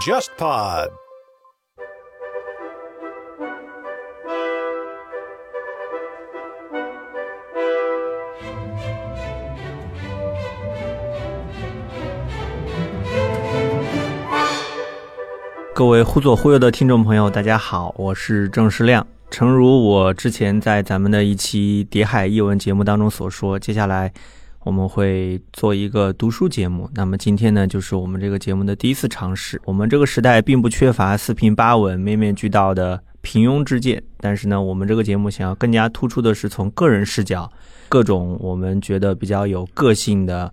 JustPod。各位忽左忽右的听众朋友，大家好，我是郑世亮。诚如我之前在咱们的一期《谍海译文》节目当中所说，接下来我们会做一个读书节目。那么今天呢，就是我们这个节目的第一次尝试。我们这个时代并不缺乏四平八稳、面面俱到的平庸之见，但是呢，我们这个节目想要更加突出的是从个人视角，各种我们觉得比较有个性的。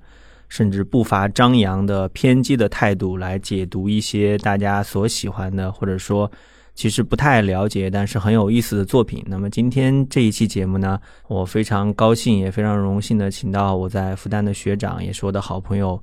甚至不乏张扬的偏激的态度来解读一些大家所喜欢的，或者说其实不太了解但是很有意思的作品。那么今天这一期节目呢，我非常高兴也非常荣幸的请到我在复旦的学长，也是我的好朋友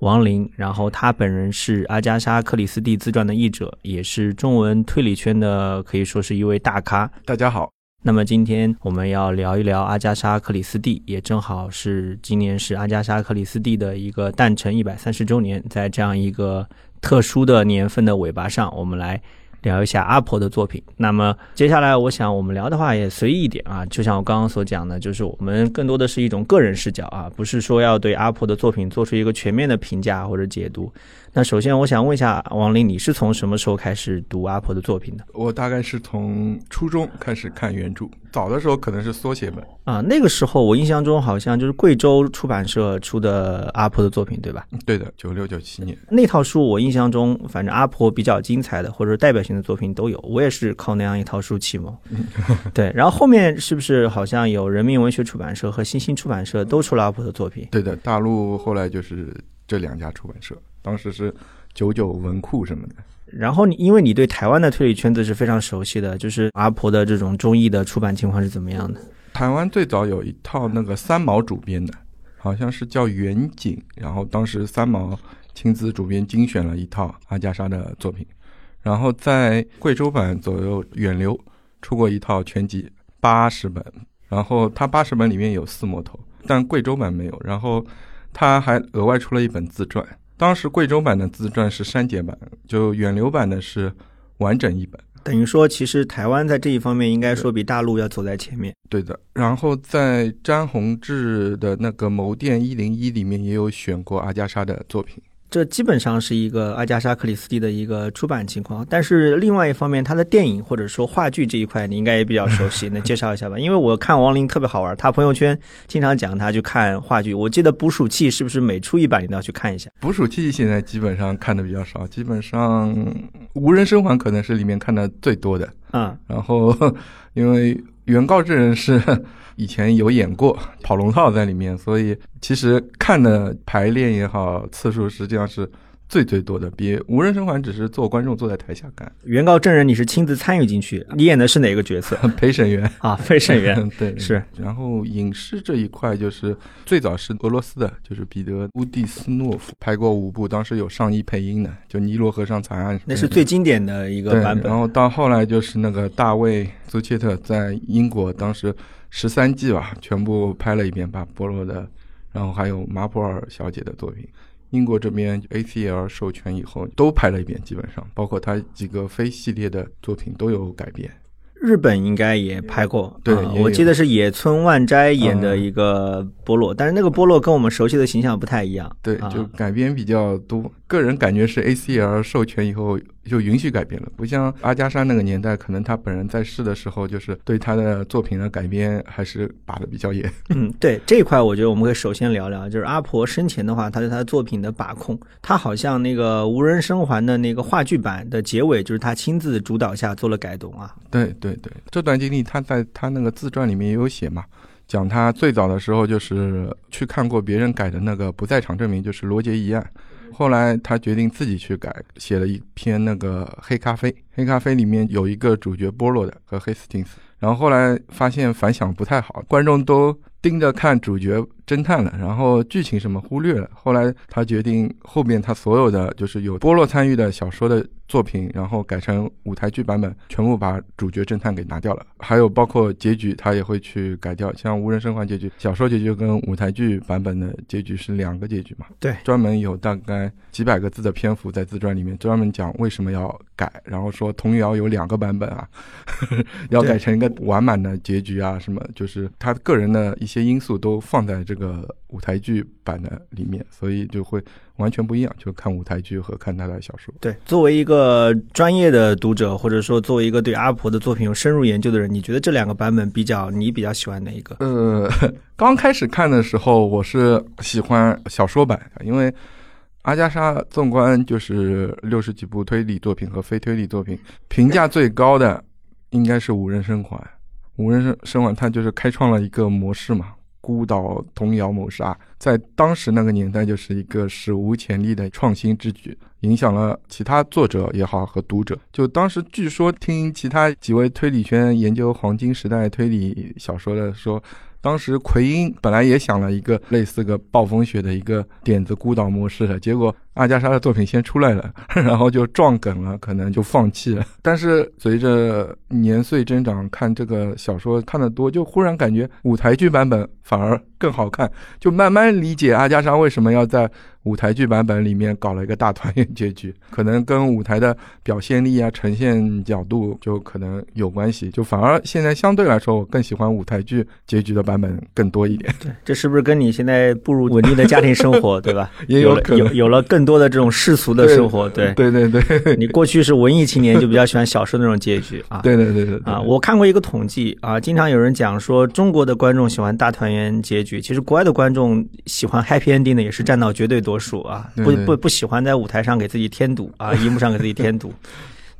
王林。然后他本人是阿加莎·克里斯蒂自传的译者，也是中文推理圈的可以说是一位大咖。大家好。那么今天我们要聊一聊阿加莎·克里斯蒂，也正好是今年是阿加莎·克里斯蒂的一个诞辰一百三十周年，在这样一个特殊的年份的尾巴上，我们来聊一下阿婆的作品。那么接下来我想我们聊的话也随意一点啊，就像我刚刚所讲的，就是我们更多的是一种个人视角啊，不是说要对阿婆的作品做出一个全面的评价或者解读。那首先，我想问一下王林，你是从什么时候开始读阿婆的作品的？我大概是从初中开始看原著，早的时候可能是缩写本啊。那个时候我印象中好像就是贵州出版社出的阿婆的作品，对吧？对的，九六九七年那套书，我印象中反正阿婆比较精彩的或者代表性的作品都有，我也是靠那样一套书启蒙。对，然后后面是不是好像有人民文学出版社和新兴出版社都出了阿婆的作品？对的，大陆后来就是这两家出版社。当时是九九文库什么的，然后你因为你对台湾的推理圈子是非常熟悉的，就是阿婆的这种中译的出版情况是怎么样的？台湾最早有一套那个三毛主编的，好像是叫远景，然后当时三毛亲自主编精选了一套阿加莎的作品，然后在贵州版左右远流出过一套全集八十本，然后它八十本里面有四魔头，但贵州版没有，然后他还额外出了一本自传。当时贵州版的自传是删节版，就远流版的是完整一本。等于说，其实台湾在这一方面应该说比大陆要走在前面。对的。然后在詹宏志的那个《谋电一零一》里面也有选过阿加莎的作品。这基本上是一个阿加莎·克里斯蒂的一个出版情况，但是另外一方面，他的电影或者说话剧这一块，你应该也比较熟悉，能介绍一下吧？因为我看王林特别好玩，他朋友圈经常讲他去看话剧。我记得《捕鼠器》是不是每出一版你都要去看一下？《捕鼠器》现在基本上看的比较少，基本上《无人生还》可能是里面看的最多的。嗯，然后 因为原告这人是。以前有演过跑龙套在里面，所以其实看的排练也好，次数实际上是。最最多的，比无人生还只是做观众坐在台下看。原告证人你是亲自参与进去，你演的是哪个角色？陪审员啊，陪审员 对是。然后影视这一块就是最早是俄罗斯的，就是彼得乌蒂斯诺夫拍过五部，当时有上亿配音的，就尼罗河上惨案，那是最经典的一个版本。然后到后来就是那个大卫苏切特在英国当时十三季吧，全部拍了一遍，把波罗的，然后还有马普尔小姐的作品。英国这边 ACL 授权以后，都拍了一遍，基本上包括他几个非系列的作品都有改编。日本应该也拍过，对，我记得是野村万斋演的一个波洛，但是那个波洛跟我们熟悉的形象不太一样。对，就改编比较多。个人感觉是 ACL 授权以后就允许改编了，不像阿加莎那个年代，可能他本人在世的时候，就是对他的作品的改编还是把的比较严。嗯，对这一块，我觉得我们可以首先聊聊，就是阿婆生前的话，他对他的作品的把控，他好像那个无人生还的那个话剧版的结尾，就是他亲自主导下做了改动啊。对对对，这段经历他在他那个自传里面也有写嘛，讲他最早的时候就是去看过别人改的那个不在场证明，就是罗杰一案。后来他决定自己去改，写了一篇那个《黑咖啡》。《黑咖啡》里面有一个主角波洛的和黑斯汀斯，然后后来发现反响不太好，观众都盯着看主角侦探了，然后剧情什么忽略了。后来他决定后面他所有的就是有波洛参与的小说的作品，然后改成舞台剧版本，全部把主角侦探给拿掉了。还有包括结局，他也会去改掉，像《无人生还》结局，小说结局跟舞台剧版本的结局是两个结局嘛？对，专门有大概几百个字的篇幅在自传里面，专门讲为什么要改，然后说童谣有两个版本啊，要改成一个完满的结局啊，什么就是他个人的一些因素都放在这个舞台剧版的里面，所以就会完全不一样，就看舞台剧和看他的小说。对，作为一个专业的读者，或者说作为一个对阿婆的作品有深入研究的人，你觉得这两个版本比较，你比较喜欢哪一个？呃，刚开始看的时候，我是喜欢小说版，因为阿加莎纵观就是六十几部推理作品和非推理作品，评价最高的应该是《无人生还》。《无人生生。还》它就是开创了一个模式嘛，孤岛童谣谋杀，在当时那个年代就是一个史无前例的创新之举，影响了其他作者也好和读者。就当时据说听其他几位推理圈研究黄金时代推理小说的说。当时奎因本来也想了一个类似个暴风雪的一个点子孤岛模式的，结果阿加莎的作品先出来了，然后就撞梗了，可能就放弃了。但是随着年岁增长，看这个小说看得多，就忽然感觉舞台剧版本反而更好看，就慢慢理解阿加莎为什么要在舞台剧版本里面搞了一个大团圆结局，可能跟舞台的表现力啊、呈现角度就可能有关系。就反而现在相对来说，我更喜欢舞台剧结局的版本更多一点。对，这是不是跟你现在步入稳定的家庭生活，对吧？也有可能有了更多的这种世俗的生活，对。对对对 你过去是文艺青年，就比较喜欢小说那种结局啊。对对对对对啊，我看过一个统计啊，经常有人讲说中国的观众喜欢大团圆结局，其实国外的观众喜欢 happy ending 的也是占到绝对多数啊，不不不喜欢在舞台上给自己添堵啊，荧幕上给自己添堵。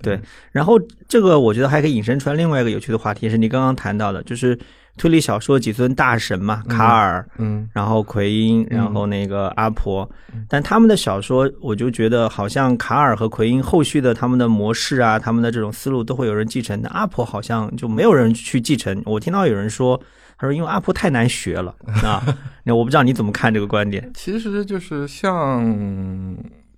对，然后这个我觉得还可以引申出来另外一个有趣的话题，是你刚刚谈到的，就是推理小说几尊大神嘛，卡尔，嗯然后奎因，然后那个阿婆，但他们的小说，我就觉得好像卡尔和奎因后续的他们的模式啊，他们的这种思路都会有人继承，但阿婆好像就没有人去继承。我听到有人说，他说因为阿婆太难学了 啊，那我不知道你怎么看这个观点？其实就是像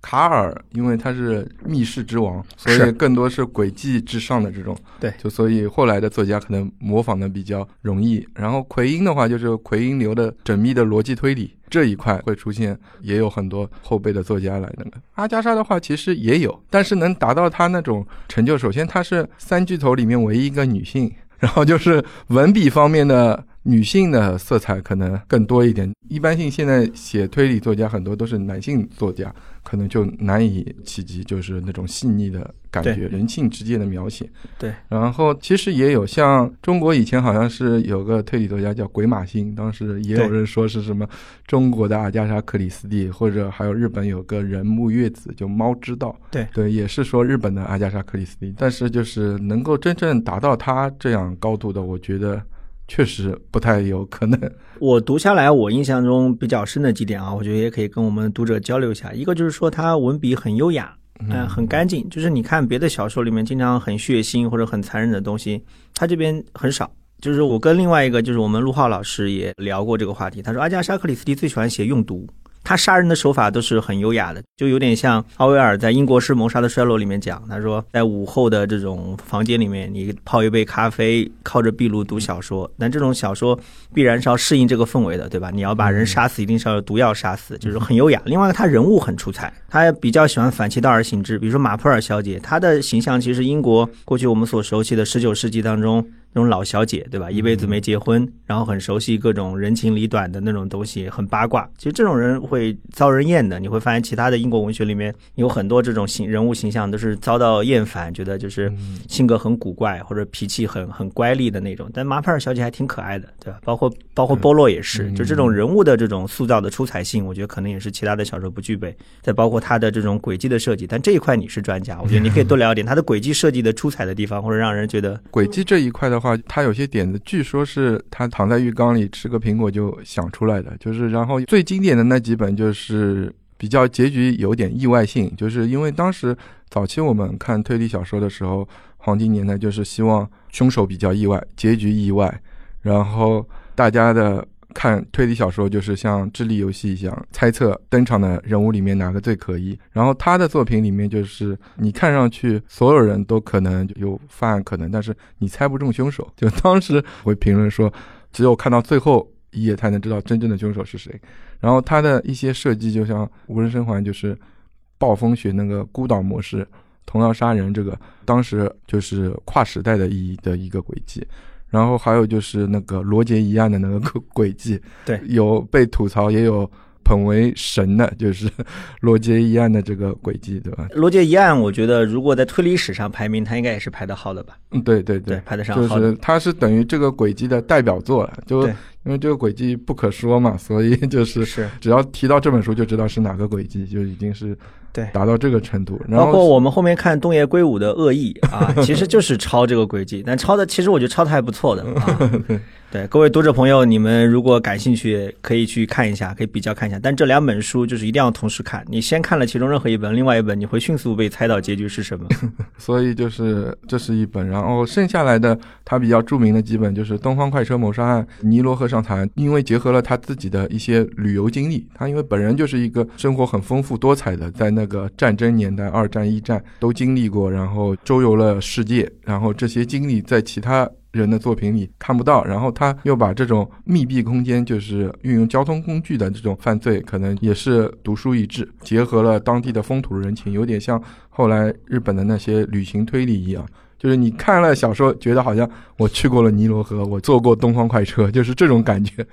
卡尔，因为他是密室之王，所以更多是诡计之上的这种。对就所以后来的作家可能模仿的比较容易。然后奎因的话，就是奎因流的缜密的逻辑推理这一块会出现，也有很多后辈的作家来那个。阿加莎的话其实也有，但是能达到他那种成就，首先她是三巨头里面唯一一个女性。然后就是文笔方面的女性的色彩可能更多一点。一般性现在写推理作家很多都是男性作家，可能就难以企及就是那种细腻的感觉，人性之间的描写。对，然后其实也有像中国以前好像是有个推理作家叫鬼马星，当时也有人说是什么中国的阿加莎克里斯蒂，或者还有日本有个人木月子，就猫之道。对对，也是说日本的阿加莎克里斯蒂，但是就是能够真正达到他这样高度的，我觉得确实不太有可能。我读下来，我印象中比较深的几点啊，我觉得也可以跟我们读者交流一下。一个就是说他文笔很优雅，嗯、很干净。就是你看别的小说里面经常很血腥或者很残忍的东西，他这边很少。就是我跟另外一个就是我们陆浩老师也聊过这个话题，他说阿加莎克里斯蒂最喜欢写用毒。他杀人的手法都是很优雅的，就有点像奥威尔在《英国式谋杀的衰落》里面讲，他说在午后的这种房间里面，你泡一杯咖啡，靠着壁炉读小说。但这种小说必然是要适应这个氛围的，对吧？你要把人杀死，一定是要毒药杀死，就是很优雅。另外，他人物很出彩，他比较喜欢反其道而行之。比如说马普尔小姐，她的形象其实英国过去我们所熟悉的十九世纪当中那种老小姐，对吧？一辈子没结婚，然后很熟悉各种人情礼短的那种东西，很八卦。其实这种人会遭人厌的。你会发现，其他的英国文学里面有很多这种形人物形象都是遭到厌烦，觉得就是性格很古怪或者脾气很很乖戾的那种。但马普尔小姐还挺可爱的，对吧？包括包括波洛也是，就这种人物的这种塑造的出彩性，我觉得可能也是其他的小说不具备。再包括他的这种轨迹的设计，但这一块你是专家，我觉得你可以多聊一点他的轨迹设计的出彩的地方，或者让人觉得轨迹这一块的话，啊，他有些点子，据说是他躺在浴缸里吃个苹果就想出来的，就是然后最经典的那几本就是比较结局有点意外性，就是因为当时早期我们看推理小说的时候，黄金年代就是希望凶手比较意外，结局意外，然后大家的看推理小说就是像智力游戏一样，猜测登场的人物里面哪个最可疑。然后他的作品里面就是你看上去所有人都可能有犯案可能，但是你猜不中凶手。就当时会评论说，只有看到最后一页才能知道真正的凶手是谁。然后他的一些设计就像无人生还，就是暴风雪那个孤岛模式。同样杀人，这个当时就是跨时代的意义的一个轨迹，然后还有就是那个罗杰一案的那个 轨迹，对，有被吐槽，也有捧为神的，就是罗杰一案的这个轨迹，对吧？罗杰一案，我觉得如果在推理史上排名，他应该也是排得好的吧？嗯，对对对，排得上，就是他是等于这个轨迹的代表作了，就因为这个轨迹不可说嘛，所以就是是只要提到这本书就知道是哪个轨迹，就已经是。对，达到这个程度，然后包括我们后面看东野圭吾的《恶意》啊，其实就是抄这个轨迹，但抄的其实我觉得抄的还不错的啊。对，各位读者朋友，你们如果感兴趣，可以去看一下，可以比较看一下。但这两本书就是一定要同时看，你先看了其中任何一本，另外一本你会迅速被猜到结局是什么。所以就是这是一本，然后剩下来的他比较著名的几本就是《东方快车谋杀案》《尼罗河上谈》，因为结合了他自己的一些旅游经历，他因为本人就是一个生活很丰富多彩的，在那个战争年代，二战、一战都经历过，然后周游了世界，然后这些经历在其他。人的作品里看不到，然后他又把这种密闭空间，就是运用交通工具的这种犯罪，可能也是独树一帜，结合了当地的风土人情，有点像后来日本的那些旅行推理一样，就是你看了小说，觉得好像我去过了尼罗河，我坐过东方快车，就是这种感觉。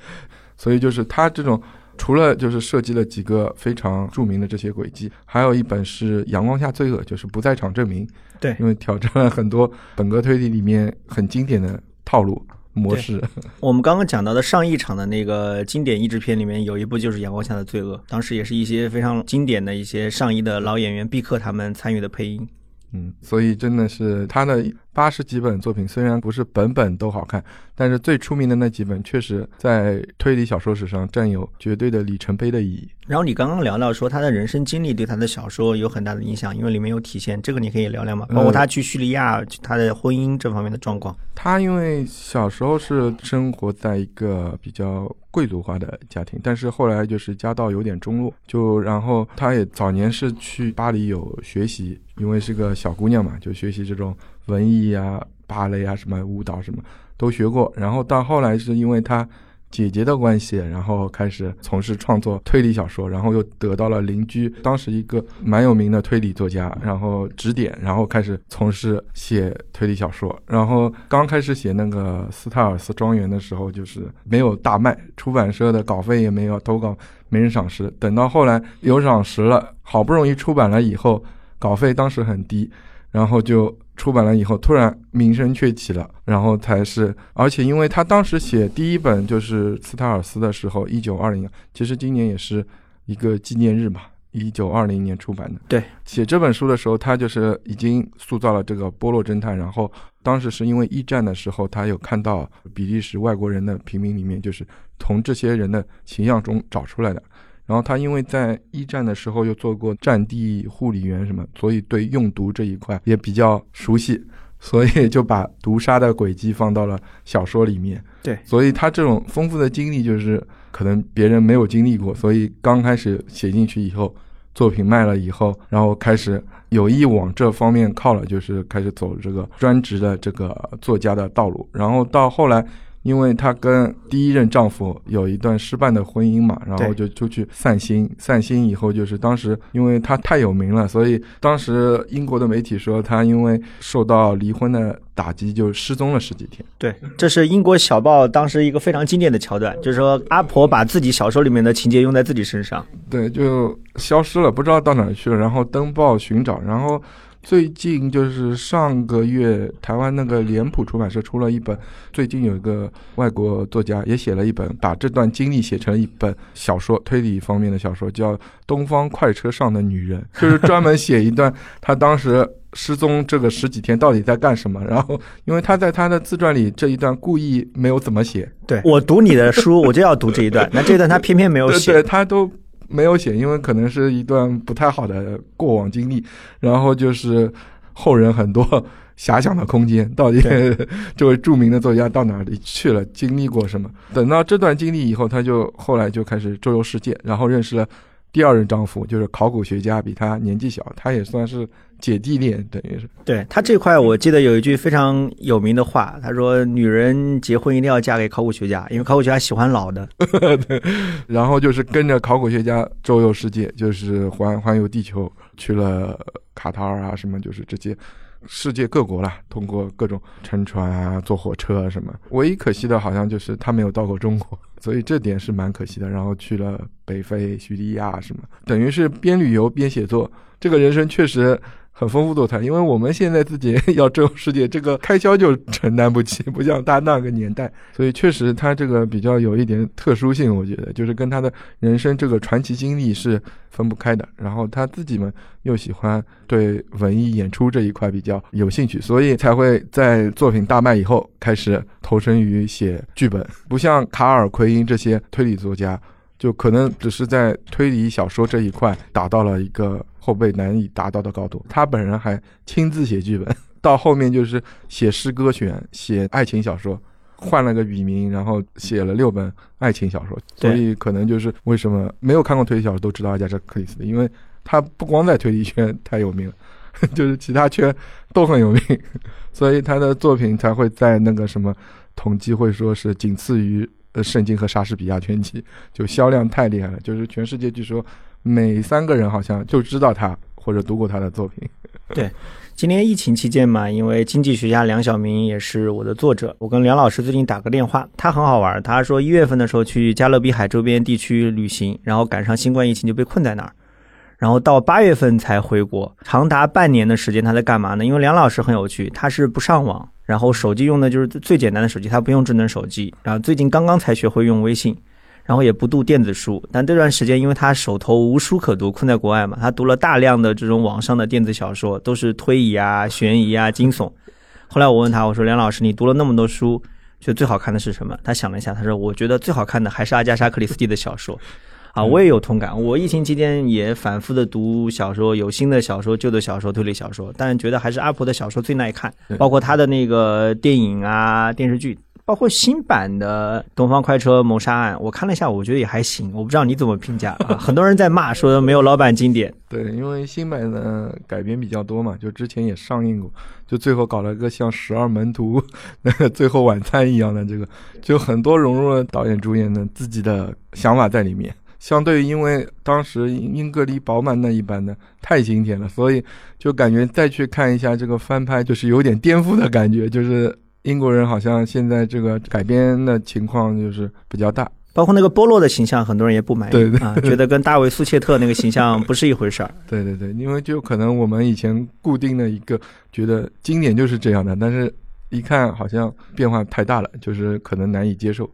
所以就是他这种。除了就是设计了几个非常著名的这些轨迹，还有一本是《阳光下罪恶》，就是不在场证明。对，因为挑战了很多本格推理里面很经典的套路模式。我们刚刚讲到的上一场的那个经典译制片里面有一部就是《阳光下的罪恶》，当时也是一些非常经典的一些上一的老演员毕克他们参与的配音。嗯，所以真的是他的八十几本作品，虽然不是本本都好看，但是最出名的那几本，确实在推理小说史上占有绝对的里程碑的意义。然后你刚刚聊到说他的人生经历对他的小说有很大的影响，因为里面有体现，这个你可以聊聊吗？包括他去叙利亚，他的婚姻这方面的状况。他因为小时候是生活在一个比较贵族化的家庭，但是后来就是家道有点中落，就然后他也早年是去巴黎有学习，因为是个小姑娘嘛，就学习这种文艺啊、芭蕾啊、什么舞蹈什么都学过，然后到后来是因为他。姐姐的关系，然后开始从事创作推理小说，然后又得到了邻居当时一个蛮有名的推理作家，然后指点，然后开始从事写推理小说。然后刚开始写那个斯泰尔斯庄园的时候，就是没有大卖，出版社的稿费也没有，投稿没人赏识。等到后来有赏识了，好不容易出版了以后，稿费当时很低，然后就。出版了以后，突然名声鹊起了，然后才是，而且因为他当时写第一本就是斯塔尔斯的时候，一九二零，其实今年也是一个纪念日嘛，一九二零年出版的。对，写这本书的时候，他就是已经塑造了这个波洛侦探，然后当时是因为一战的时候，他有看到比利时外国人的平民里面，就是从这些人的形象中找出来的。然后他因为在一战的时候又做过战地护理员什么，所以对用毒这一块也比较熟悉，所以就把毒杀的轨迹放到了小说里面。对，所以他这种丰富的经历就是可能别人没有经历过，所以刚开始写进去以后，作品卖了以后，然后开始有意往这方面靠了，就是开始走这个专职的这个作家的道路，然后到后来。因为她跟第一任丈夫有一段失败的婚姻嘛，然后就出去散心。散心以后，就是当时因为她太有名了，所以当时英国的媒体说她因为受到离婚的打击，就失踪了十几天。对，这是英国小报当时一个非常经典的桥段，就是说阿婆把自己小说里面的情节用在自己身上。对，就消失了，不知道到哪儿去了。然后登报寻找，然后。最近就是上个月，台湾那个脸谱出版社出了一本。最近有一个外国作家也写了一本，把这段经历写成一本小说，推理方面的小说，叫《东方快车上的女人》，就是专门写一段他当时失踪这个十几天到底在干什么。然后，因为他在他的自传里这一段故意没有怎么写。对我读你的书，我就要读这一段。那这段他偏偏没有写，对他都。没有写，因为可能是一段不太好的过往经历，然后就是后人很多遐想的空间，到底这位 著名的作家到哪里去了，经历过什么？等到这段经历以后，他就后来就开始周游世界，然后认识了第二任丈夫，就是考古学家，比他年纪小，他也算是姐弟恋，等于是。对他这块，我记得有一句非常有名的话，他说：“女人结婚一定要嫁给考古学家，因为考古学家喜欢老的。对，然后就是跟着考古学家周游世界，就是环环游地球，去了卡塔尔啊，什么就是这些世界各国了，通过各种乘船啊、坐火车啊什么。唯一可惜的，好像就是他没有到过中国，所以这点是蛮可惜的。然后去了北非、叙利亚什么，等于是边旅游边写作，这个人生确实。很丰富多彩，因为我们现在自己 要周游世界，这个开销就承担不起，不像他那个年代，所以确实他这个比较有一点特殊性，我觉得就是跟他的人生这个传奇经历是分不开的。然后他自己们又喜欢对文艺演出这一块比较有兴趣，所以才会在作品大卖以后开始投身于写剧本，不像卡尔奎因这些推理作家。就可能只是在推理小说这一块达到了一个后辈难以达到的高度。他本人还亲自写剧本，到后面就是写诗歌选、写爱情小说，换了个笔名，然后写了六本爱情小说。所以可能就是为什么没有看过推理小说都知道阿加莎·克里斯蒂，因为他不光在推理圈太有名了，就是其他圈都很有名，所以他的作品才会在那个什么统计会说是仅次于。呃，圣经和莎士比亚全集就销量太厉害了，就是全世界据说每三个人好像就知道他或者读过他的作品。对，今年疫情期间嘛，因为经济学家梁晓明也是我的作者，我跟梁老师最近打个电话，他很好玩，他说一月份的时候去加勒比海周边地区旅行，然后赶上新冠疫情就被困在那儿。然后到八月份才回国，长达半年的时间他在干嘛呢？因为梁老师很有趣，他是不上网，然后手机用的就是最简单的手机，他不用智能手机。然后最近刚刚才学会用微信，然后也不读电子书。但这段时间因为他手头无书可读，困在国外嘛，他读了大量的这种网上的电子小说，都是推理啊、悬疑啊、惊悚。后来我问他，我说梁老师，你读了那么多书，觉得最好看的是什么？他想了一下，他说，我觉得最好看的还是阿加莎·克里斯蒂的小说。啊，我也有同感。我疫情期间也反复的读小说，有新的小说、旧的小说、推理小说，但觉得还是阿婆的小说最耐看。包括他的那个电影啊、电视剧，包括新版的《东方快车谋杀案》，我看了一下，我觉得也还行。我不知道你怎么评价啊？很多人在骂，说没有老版经典。对，因为新版的改编比较多嘛，就之前也上映过，就最后搞了个像《十二门徒》那个《最后晚餐》一样的这个，就很多融入了导演主演的自己的想法在里面。相对于，因为当时英格丽·饱满那一版的太经典了，所以就感觉再去看一下这个翻拍，就是有点颠覆的感觉。就是英国人好像现在这个改编的情况就是比较大，包括那个波洛的形象，很多人也不满意，对对啊，觉得跟大卫·苏切特那个形象不是一回事儿。对对对，因为就可能我们以前固定的一个觉得经典就是这样的，但是一看好像变化太大了，就是可能难以接受。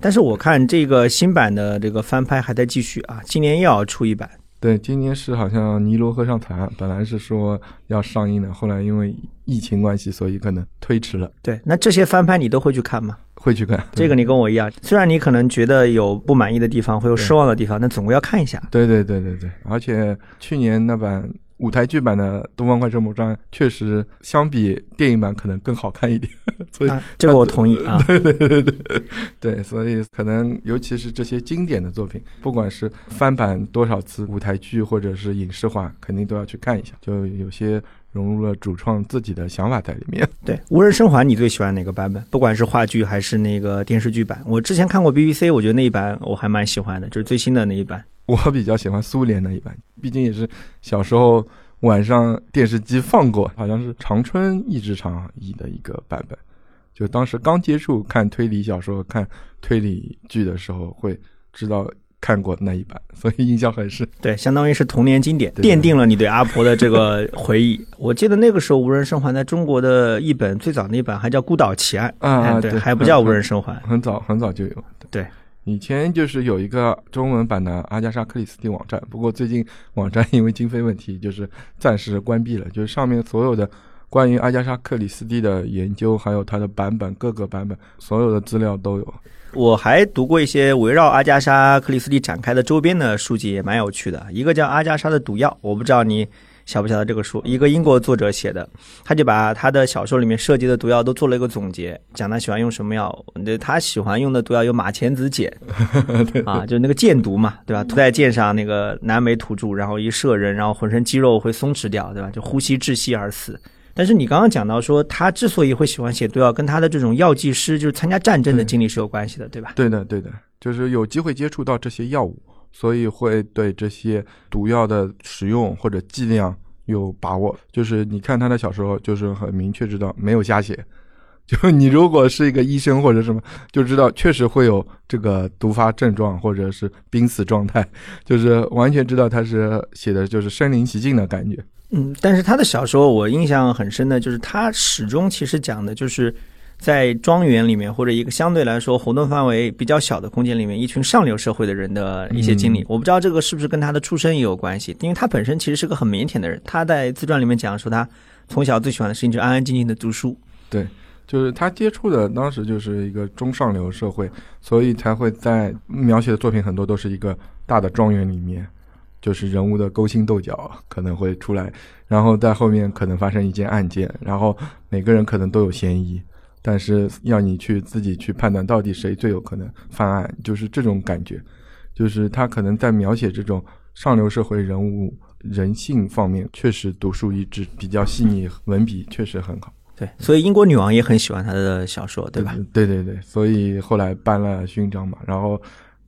但是我看这个新版的这个翻拍还在继续啊，今年又要出一版。对，今年是好像《尼罗河上惨案》本来是说要上映的，后来因为疫情关系，所以可能推迟了。对，那这些翻拍你都会去看吗？会去看。这个你跟我一样，虽然你可能觉得有不满意的地方，会有失望的地方，但总归要看一下。对对对对对，而且去年那版。舞台剧版的《东方快车谋杀案》确实相比电影版可能更好看一点，所以这个我同意啊。对对对对对，所以可能尤其是这些经典的作品，不管是翻版多少次舞台剧或者是影视化，肯定都要去看一下。就有些融入了主创自己的想法在里面。对《无人生还》，你最喜欢哪个版本？不管是话剧还是那个电视剧版，我之前看过 BBC，我觉得那一版我还蛮喜欢的，就是最新的那一版。我比较喜欢苏联那一版，毕竟也是小时候晚上电视机放过，好像是长春译制厂译的一个版本。就当时刚接触看推理小说、看推理剧的时候，会知道看过那一版，所以印象很深。对，相当于是童年经典，奠定了你对阿婆的这个回忆。我记得那个时候《无人生还》在中国的译本最早那版还叫《孤岛奇案》啊，对，还不叫《无人生还》，很早很早就有。对。以前就是有一个中文版的阿加莎·克里斯蒂网站，不过最近网站因为经费问题，就是暂时关闭了。就是上面所有的关于阿加莎·克里斯蒂的研究，还有它的版本各个版本所有的资料都有。我还读过一些围绕阿加莎·克里斯蒂展开的周边的书籍，也蛮有趣的。一个叫《阿加莎的毒药》，我不知道你晓不晓得这个书？一个英国作者写的，他就把他的小说里面涉及的毒药都做了一个总结，讲他喜欢用什么药。他喜欢用的毒药有马钱子碱，啊，就是那个箭毒嘛，对吧？涂在箭上，那个南美土著，然后一射人，然后浑身肌肉会松弛掉，对吧？就呼吸窒息而死。但是你刚刚讲到说，他之所以会喜欢写毒药，跟他的这种药剂师，就是参加战争的经历是有关系的，对吧？对的，对的，就是有机会接触到这些药物，所以会对这些毒药的使用或者剂量有把握。就是你看他的小说，就是很明确知道没有瞎写。就你如果是一个医生或者什么，就知道确实会有这个毒发症状或者是濒死状态，就是完全知道他是写的就是身临其境的感觉。嗯，但是他的小说我印象很深的，就是他始终其实讲的就是在庄园里面或者一个相对来说活动范围比较小的空间里面，一群上流社会的人的一些经历。我不知道这个是不是跟他的出身也有关系，因为他本身其实是个很腼腆的人。他在自传里面讲说，他从小最喜欢的事情就是安安静静的读书。对，就是他接触的当时就是一个中上流社会，所以才会在描写的作品很多都是一个大的庄园里面。就是人物的勾心斗角可能会出来，然后在后面可能发生一件案件，然后每个人可能都有嫌疑，但是要你去自己去判断到底谁最有可能犯案，就是这种感觉。就是他可能在描写这种上流社会人物人性方面，确实独树一帜，比较细腻，文笔确实很好。对，所以英国女王也很喜欢他的小说，对吧？对对对，所以后来颁了勋章嘛，然后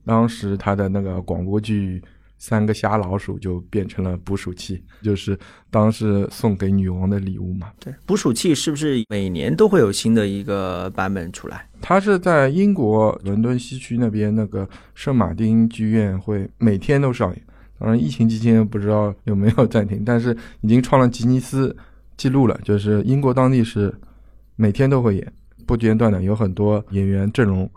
当时他的那个广播剧。三个瞎老鼠就变成了捕鼠器，就是当时送给女王的礼物嘛。对，捕鼠器是不是每年都会有新的一个版本出来？它是在英国伦敦西区那边那个圣马丁剧院会每天都上演。当然，疫情期间不知道有没有暂停，但是已经创了吉尼斯记录了，就是英国当地是每天都会演，不间断的，有很多演员阵容。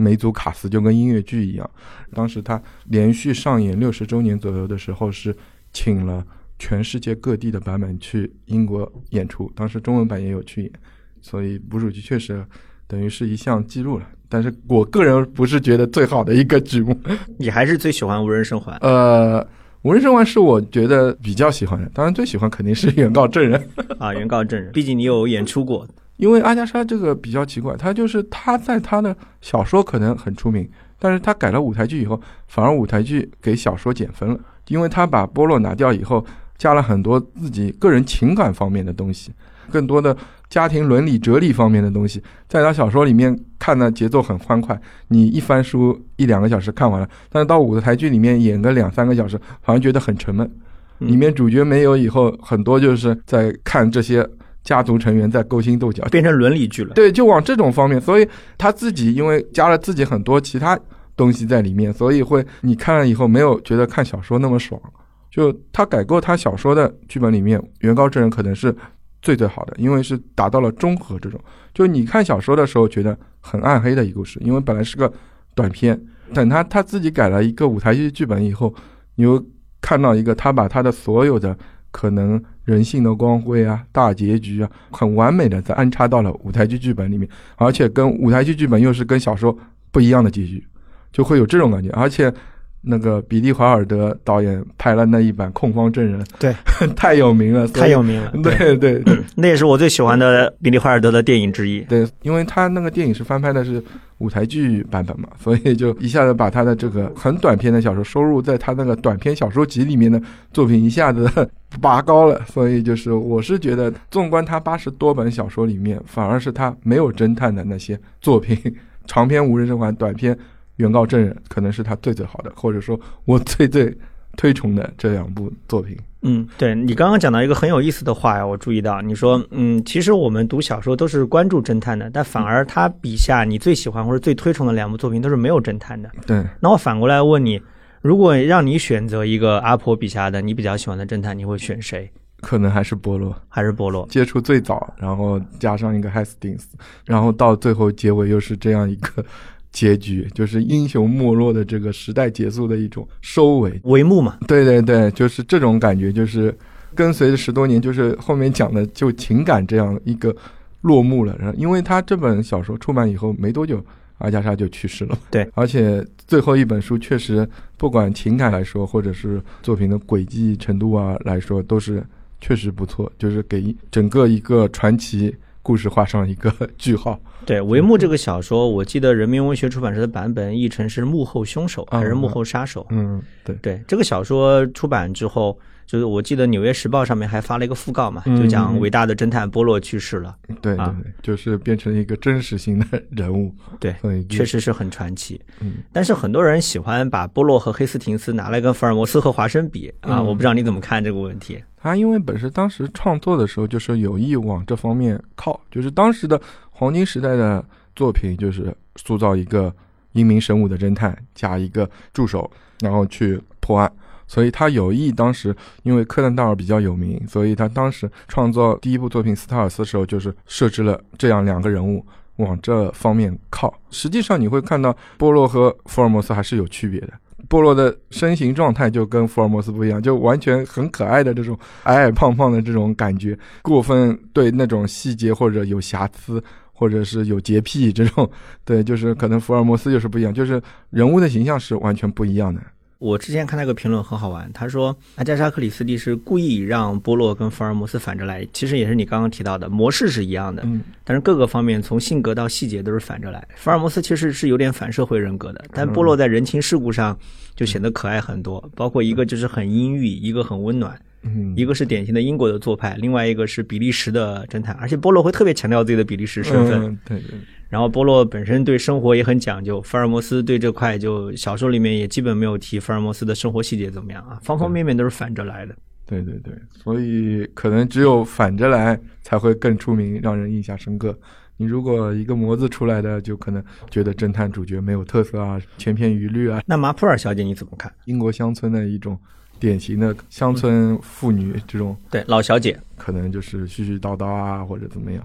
每组卡斯就跟音乐剧一样，当时他连续上演六十周年左右的时候，是请了全世界各地的版本去英国演出，当时中文版也有去演，所以捕鼠剧确实等于是一项记录了。但是我个人不是觉得最好的一个剧目，你还是最喜欢无人生还？呃，无人生还是我觉得比较喜欢的，当然最喜欢肯定是原告证人 啊，原告证人，毕竟你有演出过。因为阿加莎这个比较奇怪，他就是他在他的小说可能很出名，但是他改了舞台剧以后，反而舞台剧给小说减分了，因为他把波洛拿掉以后，加了很多自己个人情感方面的东西，更多的家庭伦理哲理方面的东西，在他小说里面看的节奏很欢快，你一翻书一两个小时看完了，但是到舞台剧里面演个两三个小时，反而觉得很沉闷，里面主角没有以后，很多就是在看这些。家族成员在勾心斗角，变成伦理剧了。对，就往这种方面，所以他自己因为加了自己很多其他东西在里面，所以会你看了以后没有觉得看小说那么爽。就他改过他小说的剧本里面，原告证人可能是最最好的，因为是达到了中和这种。就你看小说的时候觉得很暗黑的一个故事，因为本来是个短片，等他他自己改了一个舞台剧剧本以后，你又看到一个他把他的所有的。可能人性的光辉啊，大结局啊，很完美的在安插到了舞台剧剧本里面，而且跟舞台剧剧本又是跟小说不一样的结局，就会有这种感觉，而且。那个比利·怀尔德导演拍了那一版《控方证人》，对，太有名了，太有名了。对对对，那也是我最喜欢的比利·怀尔德的电影之一。对，因为他那个电影是翻拍的是舞台剧版本嘛，所以就一下子把他的这个很短篇的小说收入在他那个短篇小说集里面的作品一下子 拔高了。所以就是我是觉得，纵观他八十多本小说里面，反而是他没有侦探的那些作品，长篇无人生还，短篇。原告证人可能是他最最好的，或者说我最最推崇的这两部作品。嗯，对你刚刚讲到一个很有意思的话呀，我注意到你说，嗯，其实我们读小说都是关注侦探的，但反而他笔下你最喜欢或者最推崇的两部作品都是没有侦探的。对。那我反过来问你，如果让你选择一个阿婆笔下的你比较喜欢的侦探，你会选谁？可能还是波洛，还是波洛接触最早，然后加上一个 Hastings，，然后到最后结尾又是这样一个。结局就是英雄没落的这个时代结束的一种收尾帷幕嘛？对对对，就是这种感觉，就是跟随着十多年，就是后面讲的就情感这样一个落幕了。然后，因为他这本小说出版以后没多久，阿加莎就去世了。对，而且最后一本书确实不管情感来说，或者是作品的轨迹程度啊来说，都是确实不错，就是给整个一个传奇故事画上一个句号。对《帷幕》这个小说，我记得人民文学出版社的版本译成是幕后凶手还是幕后杀手？嗯，对，对，这个小说出版之后，就是我记得《纽约时报》上面还发了一个讣告嘛，就讲伟大的侦探波洛去世了。对对啊对，就是变成一个真实性的人物。对，确实是很传奇。嗯，但是很多人喜欢把波洛和黑斯廷斯拿来跟福尔摩斯和华生比啊，嗯我不知道你怎么看这个问题。他因为本身当时创作的时候就是有意往这方面靠，就是当时的黄金时代的作品，就是塑造一个英明神武的侦探加一个助手，然后去破案。所以他有意当时因为柯南道尔比较有名，所以他当时创作第一部作品《斯塔尔斯》的时候，就是设置了这样两个人物往这方面靠。实际上你会看到波洛和福尔摩斯还是有区别的。波洛的身形状态就跟福尔摩斯不一样，就完全很可爱的这种矮矮胖胖的这种感觉，过分对那种细节或者有瑕疵，或者是有洁癖这种，对，就是可能福尔摩斯就是不一样，就是人物的形象是完全不一样的。我之前看到一个评论很好玩，他说阿加莎·克里斯蒂是故意让波洛跟福尔摩斯反着来，其实也是你刚刚提到的模式是一样的，嗯但是各个方面从性格到细节都是反着来。福尔摩斯其实是有点反社会人格的，但波洛在人情世故上就显得可爱很多，包括一个就是很阴郁，一个很温暖。嗯，一个是典型的英国的做派，另外一个是比利时的侦探，而且波洛会特别强调自己的比利时身份。嗯、对对，然后波洛本身对生活也很讲究，福尔摩斯对这块就小说里面也基本没有提福尔摩斯的生活细节怎么样啊，方方面面都是反着来的。对对对，所以可能只有反着来才会更出名，让人印象深刻。你如果一个模子出来的，就可能觉得侦探主角没有特色啊，千篇一律啊。那马普尔小姐你怎么看？英国乡村的一种典型的乡村妇女，这种对老小姐，可能就是絮絮叨叨啊，或者怎么样，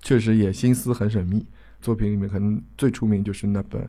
确实也心思很缜密。作品里面可能最出名就是那本《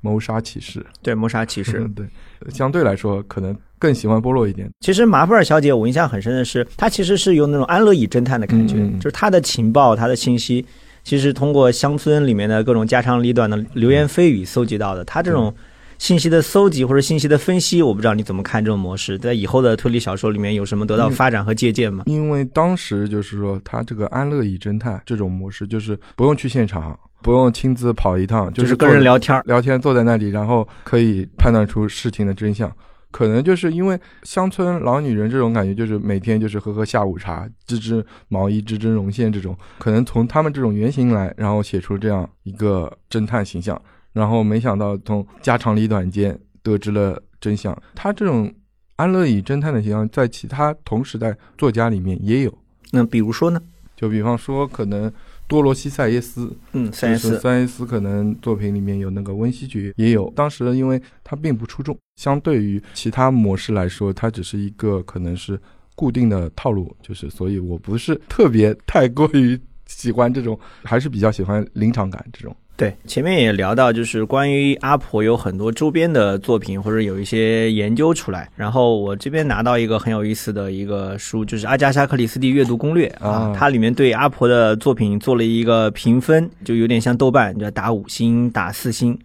谋杀启示》。对谋杀骑士。嗯，对，相对来说可能更喜欢波洛一点。其实马布尔小姐我印象很深的是，她其实是有那种安乐椅侦探的感觉，就是她的情报、她的信息，其实通过乡村里面的各种家长里短的流言蜚语搜集到的。她这种信息的搜集或者信息的分析，我不知道你怎么看这种模式，在以后的推理小说里面有什么得到发展和借鉴吗？因为当时就是说，他这个安乐椅侦探这种模式，就是不用去现场，不用亲自跑一趟，就是是跟人聊天，聊天，坐在那里，然后可以判断出事情的真相。可能就是因为乡村老女人这种感觉，就是每天就是喝喝下午茶，织织毛衣、织织绒线这种，可能从他们这种原型来，然后写出这样一个侦探形象。然后没想到从家长里短间得知了真相。他这种安乐椅侦探的形象，在其他同时代作家里面也有。那比如说呢？就比方说，可能多罗西·塞耶斯，嗯，三就是十四，塞耶斯可能作品里面有那个温西爵也有。当时因为它并不出众，相对于其他模式来说，它只是一个可能是固定的套路，就是所以我不是特别太过于喜欢这种，还是比较喜欢临场感这种。对，前面也聊到，就是关于阿婆有很多周边的作品，或者有一些研究出来。然后我这边拿到一个很有意思的一个书，就是阿加莎·克里斯蒂阅读攻略啊啊，它里面对阿婆的作品做了一个评分，就有点像豆瓣，就打五星、打四星。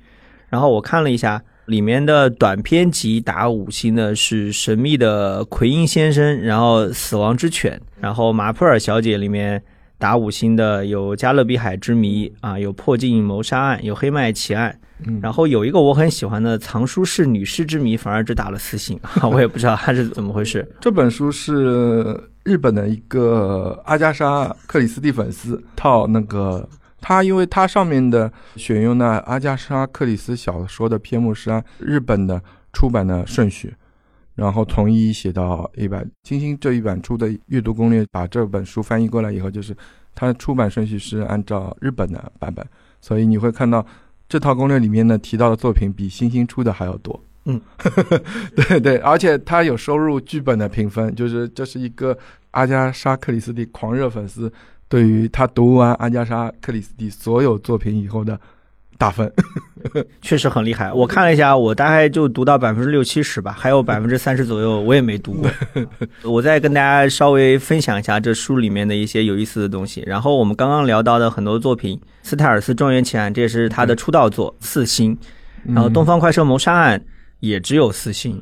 然后我看了一下，里面的短篇集打五星的是《神秘的奎因先生》，然后《死亡之犬》，然后《马普尔小姐》里面打五星的有《加勒比海之谜》啊，有《破镜谋杀案》，有《黑麦奇案》，嗯，然后有一个我很喜欢的《藏书室女尸之谜》，反而只打了四星，我也不知道它是怎么回事。这本书是日本的一个阿加莎·克里斯蒂粉丝套那个，他因为它上面的选用的阿加莎·克里斯小说的篇目是按日本的出版的顺序，然后从一写到一百。金星这一版出的阅读攻略把这本书翻译过来以后，就是它的出版顺序是按照日本的版本，所以你会看到这套攻略里面呢提到的作品比星星出的还要多。嗯，对对，而且他有收入剧本的评分，就是这是一个阿加莎·克里斯蒂狂热粉丝对于他读完阿加莎·克里斯蒂所有作品以后的打分。确实很厉害。我看了一下，我大概就读到百分之六七十吧，还有百分之三十左右我也没读过。我再跟大家稍微分享一下这书里面的一些有意思的东西。然后我们刚刚聊到的很多作品，《斯泰尔斯庄园奇案》这也是他的出道作，四星。然后《东方快车谋杀案》也只有四星。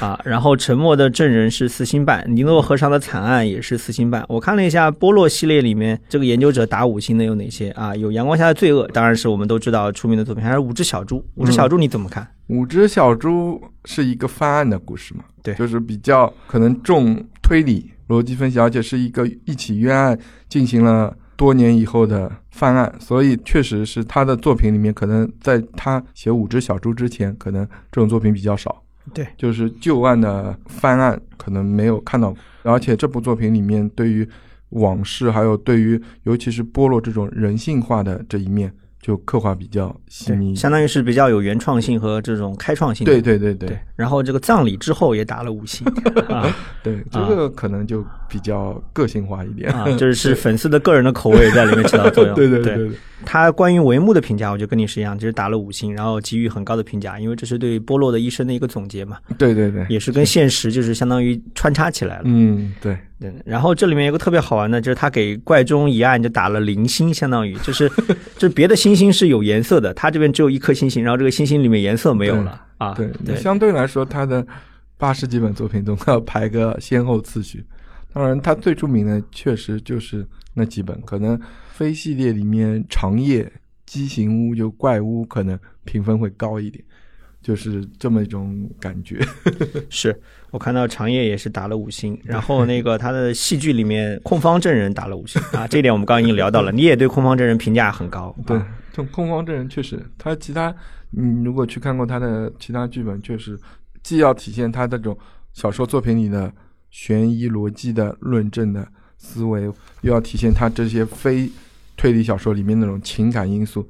啊，然后《沉默的证人》是四星半，《尼诺河上的惨案》也是四星半。我看了一下波洛系列里面这个研究者打五星的有哪些啊？有《阳光下的罪恶》，当然是我们都知道出名的作品，还有《五只小猪》。《五只小猪》你怎么看？五只小猪是一个翻案的故事嘛？对就是比较可能重推理、逻辑分析，而且是一个一起冤案进行了多年以后的犯案，所以确实是他的作品里面，可能在他写五只小猪之前，可能这种作品比较少。对，就是旧案的翻案可能没有看到，而且这部作品里面对于往事，还有对于尤其是波洛这种人性化的这一面，就刻画比较细腻，。相当于是比较有原创性和这种开创性的。对对对对对。然后这个葬礼之后也打了五星 啊对，这个可能就比较个性化一点。啊，就是是粉丝的个人的口味在里面起到作用。对对对对对，他关于帷幕的评价，我就跟你是一样，就是打了五星，然后给予很高的评价，因为这是对波洛的一生的一个总结嘛，对对对，也是跟现实就是相当于穿插起来了。嗯，对，对，然后这里面有个特别好玩的，就是他给怪中一案就打了零星，相当于就是 就是别的星星是有颜色的，他这边只有一颗星星，然后这个星星里面颜色没有了啊。对，对相对来说，他的八十几本作品中要排个先后次序。当然，他最著名的确实就是那几本，可能非系列里面长夜、畸形屋就怪屋可能评分会高一点，就是这么一种感觉。是我看到长夜也是打了五星，然后那个他的戏剧里面控方证人打了五星啊，这一点我们刚刚已经聊到了，你也对控方证人评价很高，对啊，这种控方证人确实，他其他，你如果去看过他的其他剧本，确实既要体现他这种小说作品里的悬疑逻辑的论证的思维，又要体现他这些非推理小说里面那种情感因素，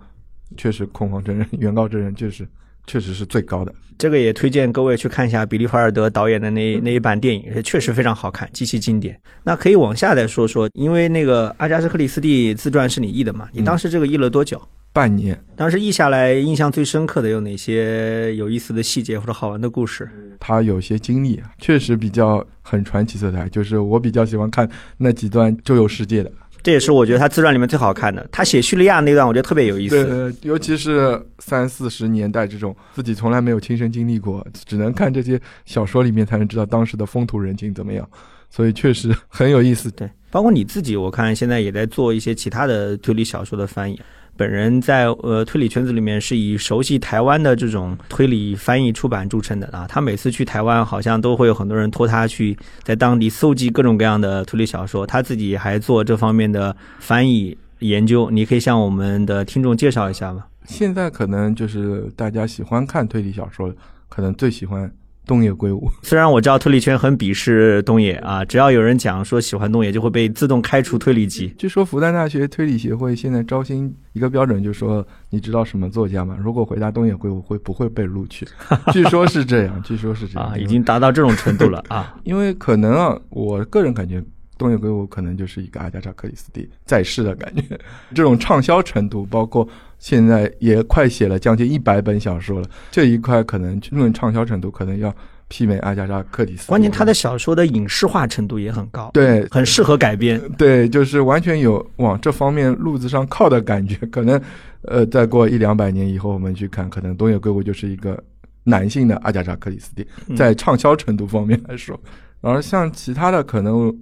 确实控方证人、原告证人就是确实是最高的。这个也推荐各位去看一下比利·怀尔德导演的那那一版电影，确实非常好看，极其经典。那可以往下再说说，因为那个阿加莎·克里斯蒂自传是你译的嘛？你当时这个译了多久？半年，当时译下来，印象最深刻的有哪些有意思的细节或者好玩的故事？他有些经历啊，确实比较很传奇色彩，就是我比较喜欢看那几段周游世界的。这也是我觉得他自传里面最好看的。他写叙利亚那段，我觉得特别有意思。对，尤其是三四十年代这种自己从来没有亲身经历过，只能看这些小说里面才能知道当时的风土人情怎么样，所以确实很有意思。对，包括你自己，我看现在也在做一些其他的推理小说的翻译。本人在呃推理圈子里面是以熟悉台湾的这种推理翻译出版著称的啊。他每次去台湾，好像都会有很多人托他去在当地搜集各种各样的推理小说，他自己还做这方面的翻译研究。你可以向我们的听众介绍一下吗？现在可能就是大家喜欢看推理小说，可能最喜欢东野圭吾。虽然我知道推理圈很鄙视东野啊，只要有人讲说喜欢东野，就会被自动开除推理级。据说复旦大学推理协会现在招新一个标准，就是说你知道什么作家吗？如果回答东野圭吾，会不会被录取？据说是这样，据说是这样啊，已经达到这种程度了 啊。因为可能啊，我个人感觉东野圭吾可能就是一个阿加莎·克里斯蒂在世的感觉，这种畅销程度，包括现在也快写了将近一百本小说了，这一块可能论畅销程度，可能要媲美阿加莎·克里斯蒂。关键他的小说的影视化程度也很高，对很适合改编。对，就是完全有往这方面路子上靠的感觉。可能，呃，再过一两百年以后，我们去看，可能东野圭吾就是一个男性的阿加莎·克里斯蒂，嗯在畅销程度方面来说。而像其他的，可能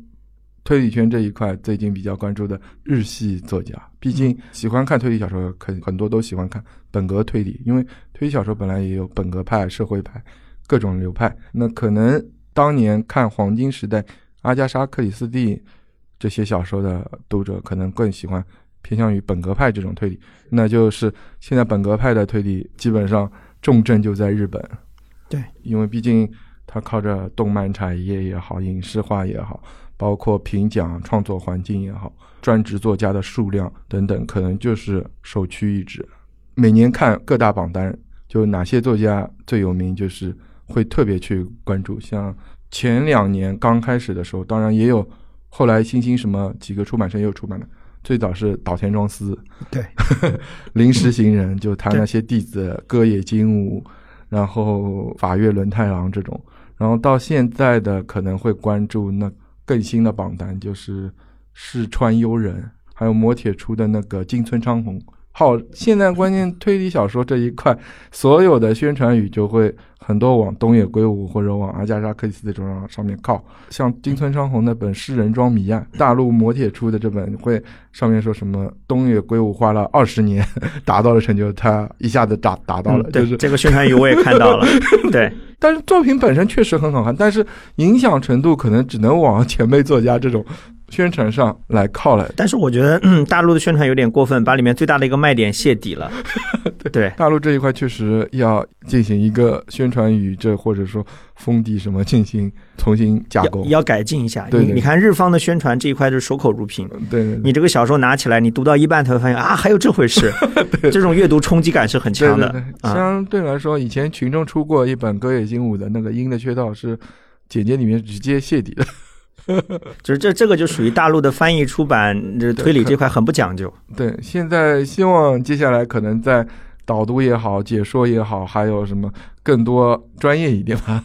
推理圈这一块最近比较关注的日系作家，毕竟喜欢看推理小说，很很多都喜欢看本格推理，因为推理小说本来也有本格派、社会派各种流派。那可能当年看黄金时代阿加莎·克里斯蒂这些小说的读者，可能更喜欢偏向于本格派这种推理。那就是现在本格派的推理基本上重镇就在日本，对，因为毕竟他靠着动漫产业也好，影视化也好，包括评奖、创作环境也好，专职作家的数量等等，可能就是首屈一指。每年看各大榜单，就哪些作家最有名，就是会特别去关注。像前两年刚开始的时候，当然也有后来新兴什么几个出版社又出版的。最早是岛田庄司，对，临时行人，就他那些弟子歌野金吾，然后法月轮太郎这种，然后到现在的可能会关注那更新的榜单，就是四川悠人，还有磨铁出的那个金村昌宏，好，现在关键推理小说这一块，所有的宣传语就会很多往东野圭吾或者往阿加莎克里斯这种上面靠。像金村昌宏那本《诗人装谜案》，大陆磨铁出的这本会上面说什么东野圭吾花了二十年 达到了成就，他一下子达达到了，嗯对就是这个宣传语我也看到了，对，但是作品本身确实很好看，但是影响程度可能只能往前辈作家这种宣传上来靠了。但是我觉得、嗯、大陆的宣传有点过分，把里面最大的一个卖点泄底了，对。大陆这一块确实要进行一个宣传语，这或者说封底什么进行重新架构要。要改进一下。对对你你看日方的宣传这一块就是守口如瓶，对你这个小说拿起来，你读到一半才会发现啊，还有这回事，这种阅读冲击感是很强的。相对来说，以前群众出过一本歌野金武的那个《鹰的缺道》，是简介里面直接泄底的。就是这这个就属于大陆的翻译出版这推理这块很不讲究。对，现在希望接下来可能在导读也好、解说也好，还有什么更多专业一点吧，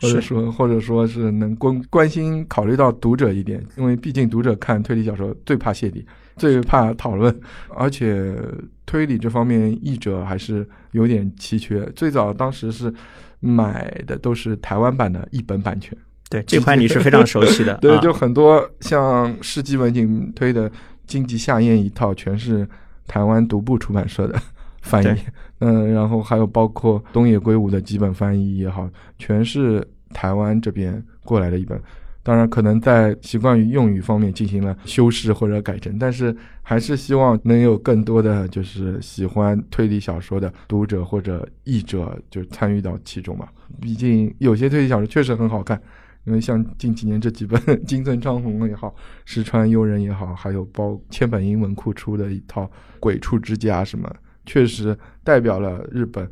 或者说或者说是能关关心考虑到读者一点，因为毕竟读者看推理小说最怕泄底，最怕讨论，而且推理这方面译者还是有点奇缺。最早当时是买的都是台湾版的译本版权。对这块你是非常熟悉的 对，啊就很多像世纪文景推的《荆棘夏宴》一套，全是台湾独步出版社的 翻译。嗯，然后还有包括东野圭吾的几本翻译也好，全是台湾这边过来的一本。当然，可能在习惯于用语方面进行了修饰或者改正，但是还是希望能有更多的就是喜欢推理小说的读者或者译者就参与到其中吧。毕竟有些推理小说确实很好看，因为像近几年这几本 金村昌宏也好，石川悠人也好，还有包千本英文库出的一套《鬼畜之家》什么，确实代表了日本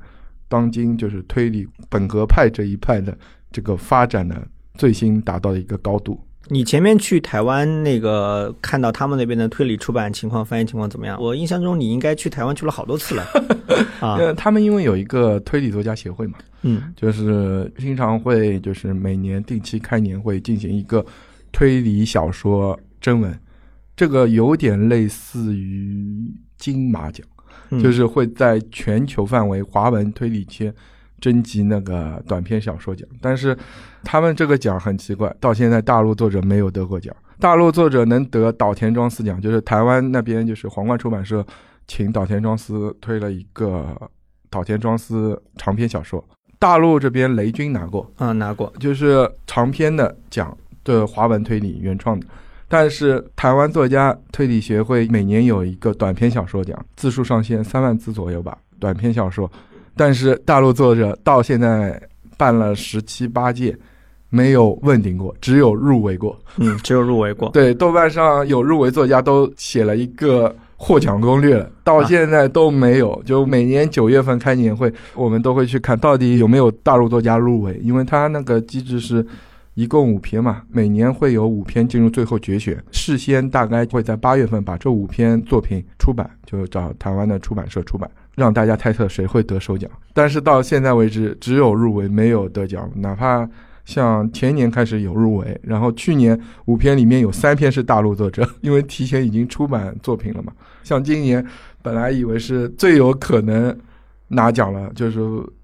当今就是推理本格派这一派的这个发展的最新达到一个高度。你前面去台湾那个看到他们那边的推理出版情况、翻译情况怎么样？我印象中你应该去台湾去了好多次了 啊。呃，他们因为有一个推理作家协会嘛，嗯，就是经常会就是每年定期开年会进行一个推理小说征文，这个有点类似于金马奖，嗯就是会在全球范围华文推理圈征集那个短篇小说奖，但是他们这个奖很奇怪，到现在大陆作者没有得过奖。大陆作者能得岛田庄司奖，就是台湾那边就是皇冠出版社请岛田庄司推了一个岛田庄司长篇小说，大陆这边雷军拿过，啊拿过，就是长篇的奖的华文推理原创的。但是台湾作家推理协会每年有一个短篇小说奖，字数上限三万字左右吧，短篇小说。但是大陆作者到现在办了十七八届，没有问鼎过，只有入围过。嗯，只有入围过。对，豆瓣上有入围作家都写了一个获奖攻略了，到现在都没有。就每年九月份开年会，我们都会去看到底有没有大陆作家入围，因为他那个机制是。一共五篇嘛，每年会有五篇进入最后决选，事先大概会在八月份把这五篇作品出版，就找台湾的出版社出版，让大家猜测谁会得首奖。但是到现在为止，只有入围没有得奖，哪怕像前年开始有入围，然后去年五篇里面有三篇是大陆作者，因为提前已经出版作品了嘛。像今年本来以为是最有可能拿奖了，就是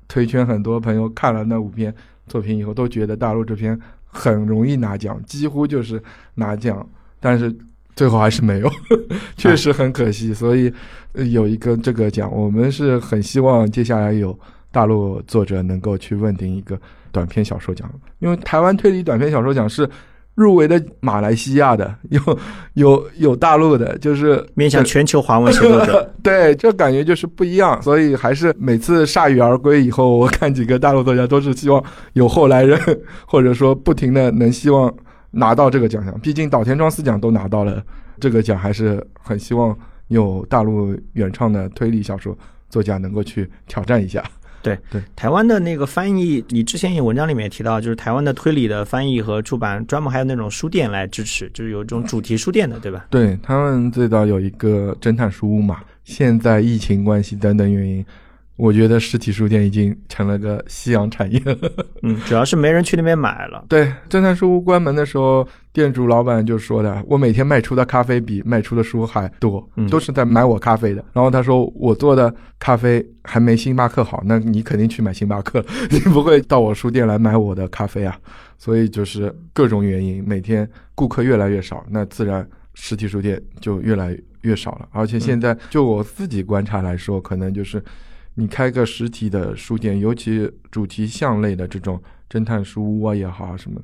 推圈很多朋友看了那五篇作品以后，都觉得大陆这篇很容易拿奖，几乎就是拿奖，但是最后还是没有，确实很可惜。所以呃有一个这个奖，我们是很希望接下来有大陆作者能够去问鼎一个短篇小说奖，因为台湾推理短篇小说奖是入围的马来西亚的，有有有大陆的，就是面向全球华文写作者。对，这感觉就是不一样，所以还是每次铩羽而归以后，我看几个大陆作家都是希望有后来人，或者说不停的能希望拿到这个奖项。毕竟岛田庄司奖都拿到了这个奖，还是很希望有大陆原创的推理小说作家能够去挑战一下。对对台湾的那个翻译，你之前有文章里面也提到，就是台湾的推理的翻译和出版，专门还有那种书店来支持，就是有一种主题书店的，对吧？对他们最早有一个侦探书屋嘛，现在疫情关系等等原因，我觉得实体书店已经成了个夕阳产业了。嗯，主要是没人去那边买了。对，侦探书屋关门的时候，店主老板就说的：“我每天卖出的咖啡比卖出的书还多，嗯都是在买我咖啡的。”然后他说：“我做的咖啡还没星巴克好，那你肯定去买星巴克，你不会到我书店来买我的咖啡啊。”所以就是各种原因，每天顾客越来越少，那自然实体书店就越来越少了。而且现在就我自己观察来说，可能就是你开个实体的书店，尤其主题向类的这种侦探书屋啊也好啊什么，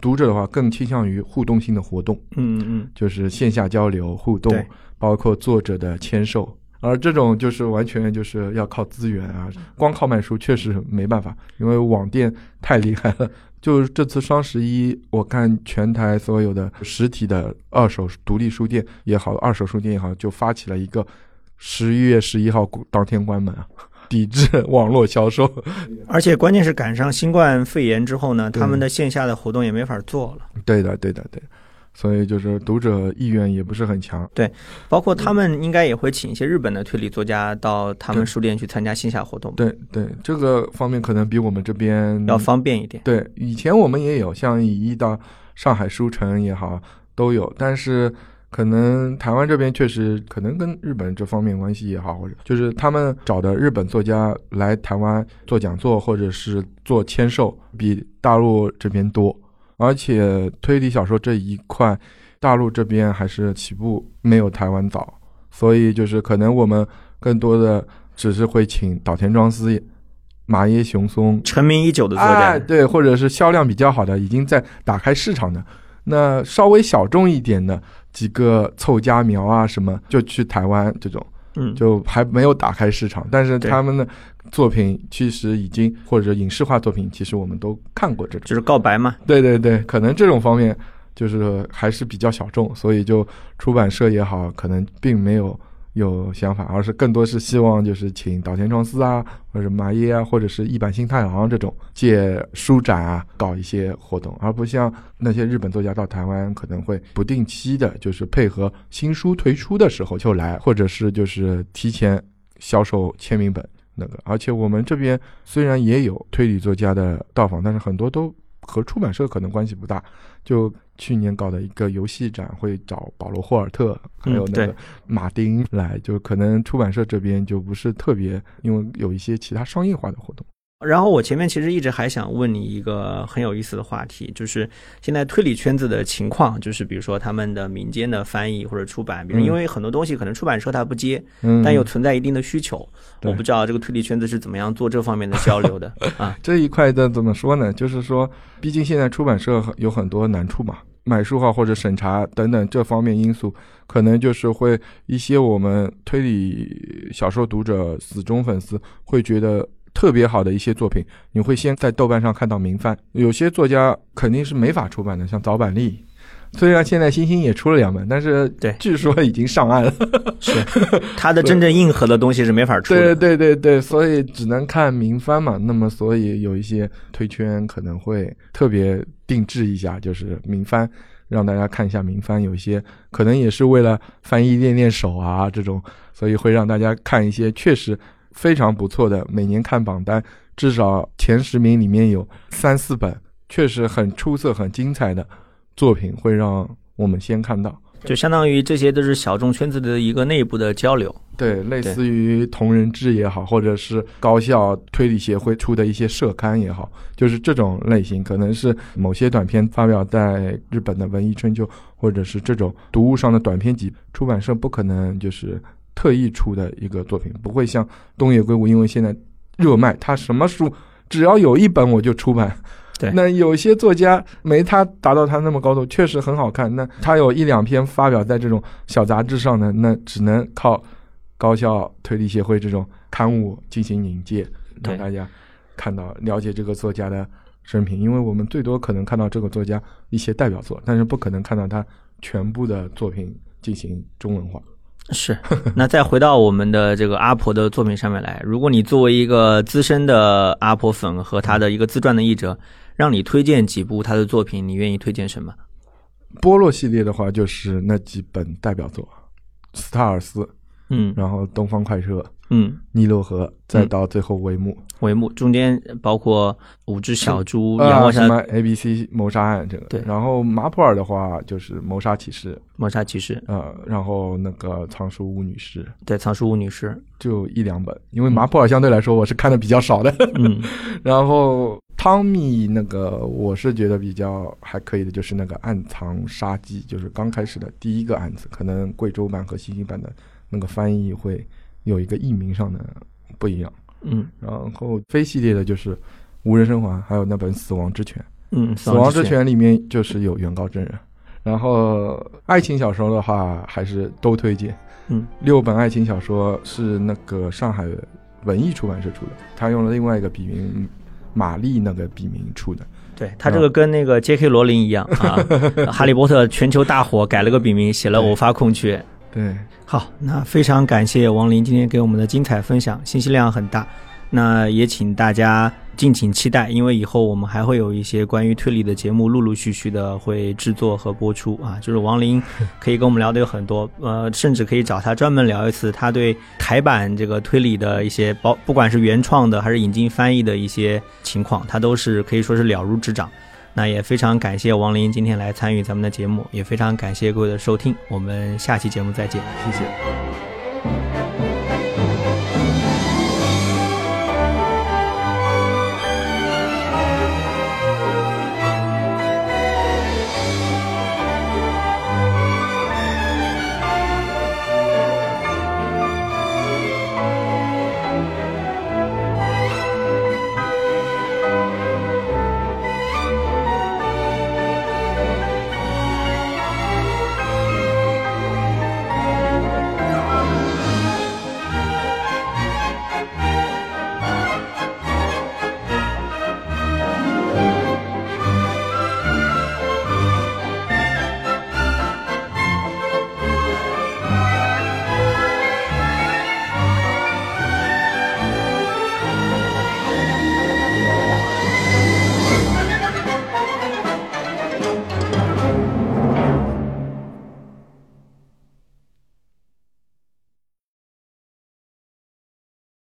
读者的话更倾向于互动性的活动，嗯嗯就是线下交流互动，包括作者的签售。而这种就是完全就是要靠资源啊，光靠卖书确实没办法，因为网店太厉害了。就是这次双十一，我看全台所有的实体的二手独立书店也好，二手书店也好，就发起了一个十一月十一号当天关门啊，抵制 网络销售。嗯，而且关键是赶上新冠肺炎之后呢，他们的线下的活动也没法做了。对的，对的，对。所以就是读者意愿也不是很强。对包括他们应该也会请一些日本的推理作家到他们书店去参加线下活动，对对，这个方面可能比我们这边要方便一点。对，以前我们也有，像以一到上海书城也好，都有，但是可能台湾这边确实可能跟日本这方面关系也好，或者就是他们找的日本作家来台湾做讲座或者是做签售，比大陆这边多，而且推理小说这一块，大陆这边还是起步没有台湾早，所以就是可能我们更多的只是会请岛田庄司、马耶雄松成名已久的作，家，对，或者是销量比较好的，已经在打开市场的，那稍微小众一点的几个凑家苗啊什么，就去台湾这种，嗯，就还没有打开市场，但是他们的作品其实已经或者影视化作品，其实我们都看过这种。就是告白嘛。对对对，可能这种方面就是还是比较小众，所以就出版社也好，可能并没有有想法，而是更多是希望就是请岛田庄司啊，或者麻耶啊，或者是一坂新太郎这种借书展啊搞一些活动，而不像那些日本作家到台湾可能会不定期的，就是配合新书推出的时候就来，或者是就是提前销售签名本。那个，而且我们这边虽然也有推理作家的到访，但是很多都和出版社可能关系不大。就去年搞的一个游戏展，会找保罗·霍尔特还有那个马丁来，就可能出版社这边就不是特别，因为有一些其他商业化的活动。然后我前面其实一直还想问你一个很有意思的话题，就是现在推理圈子的情况，就是比如说他们的民间的翻译或者出版，比如嗯因为很多东西可能出版社它不接，嗯，但又存在一定的需求，对我不知道这个推理圈子是怎么样做这方面的交流的 啊。这一块的怎么说呢？就是说，毕竟现在出版社有很多难处嘛，买书号或者审查等等这方面因素，可能就是会一些我们推理小说读者死忠粉丝会觉得。特别好的一些作品，你会先在豆瓣上看到名番。有些作家肯定是没法出版的，像早坂丽，虽然现在星星也出了两本，但是对据说已经上岸了。是 他的真正硬核的东西是没法出对的。对对对，所以只能看名番嘛。那么，所以有一些推圈可能会特别定制一下，就是名番，让大家看一下名番。有一些可能也是为了翻译练练手啊这种，所以会让大家看一些确实非常不错的。每年看榜单，至少前十名里面有三四本确实很出色、很精彩的作品，会让我们先看到。就相当于这些都是小众圈子的一个内部的交流。对，类似于同人志也好，或者是高校推理协会出的一些社刊也好，就是这种类型，可能是某些短篇发表在日本的文艺春秋，或者是这种读物上的短篇集，出版社不可能就是特意出的一个作品，不会像东野圭吾，因为现在热卖，他什么书只要有一本我就出版。对那有些作家没他达到他那么高度，确实很好看。那他有一两篇发表在这种小杂志上呢，那只能靠高校推理协会这种刊物进行引介，让大家看到了解这个作家的生平。因为我们最多可能看到这个作家一些代表作，但是不可能看到他全部的作品进行中文化。是，那再回到我们的这个阿婆的作品上面来，如果你作为一个资深的阿婆粉和他的一个自传的译者，让你推荐几部他的作品，你愿意推荐什么？波洛系列的话，就是那几本代表作，《斯塔尔斯》，嗯，然后《东方快车》，嗯，尼罗河，再到最后帷幕，帷幕中间包括五只小猪、啊阳光下什么 A B C 谋杀案这个，对。然后马普尔的话就是谋杀骑士，谋杀骑士，呃，然后那个藏书屋女士。对，藏书屋女士，就一两本，因为马普尔相对来说我是看的比较少的，嗯。然后汤米那个我是觉得比较还可以的，就是那个暗藏杀机，就是刚开始的第一个案子，可能贵州版和新兴版的那个翻译会有一个译名上的不一样。嗯然后非系列的就是无人生还，还有那本死亡之泉。嗯，死亡之泉里面就是有原告证人。然后爱情小说的话，还是都推荐。嗯，六本爱情小说是那个上海文艺出版社出的，他用了另外一个笔名玛丽那个笔名出的。对他这个跟那个 J.K. 罗琳一样啊，哈利波特全球大火，改了个笔名，写了《对偶发空缺》。对，好，那非常感谢王林今天给我们的精彩分享，信息量很大。那也请大家敬请期待，因为以后我们还会有一些关于推理的节目，陆陆续续的会制作和播出啊。就是王林可以跟我们聊的有很多，呃，甚至可以找他专门聊一次他对台版这个推理的一些包，不管是原创的还是引进翻译的一些情况，他都是可以说是了如指掌。那也非常感谢王林今天来参与咱们的节目，也非常感谢各位的收听，我们下期节目再见。谢谢。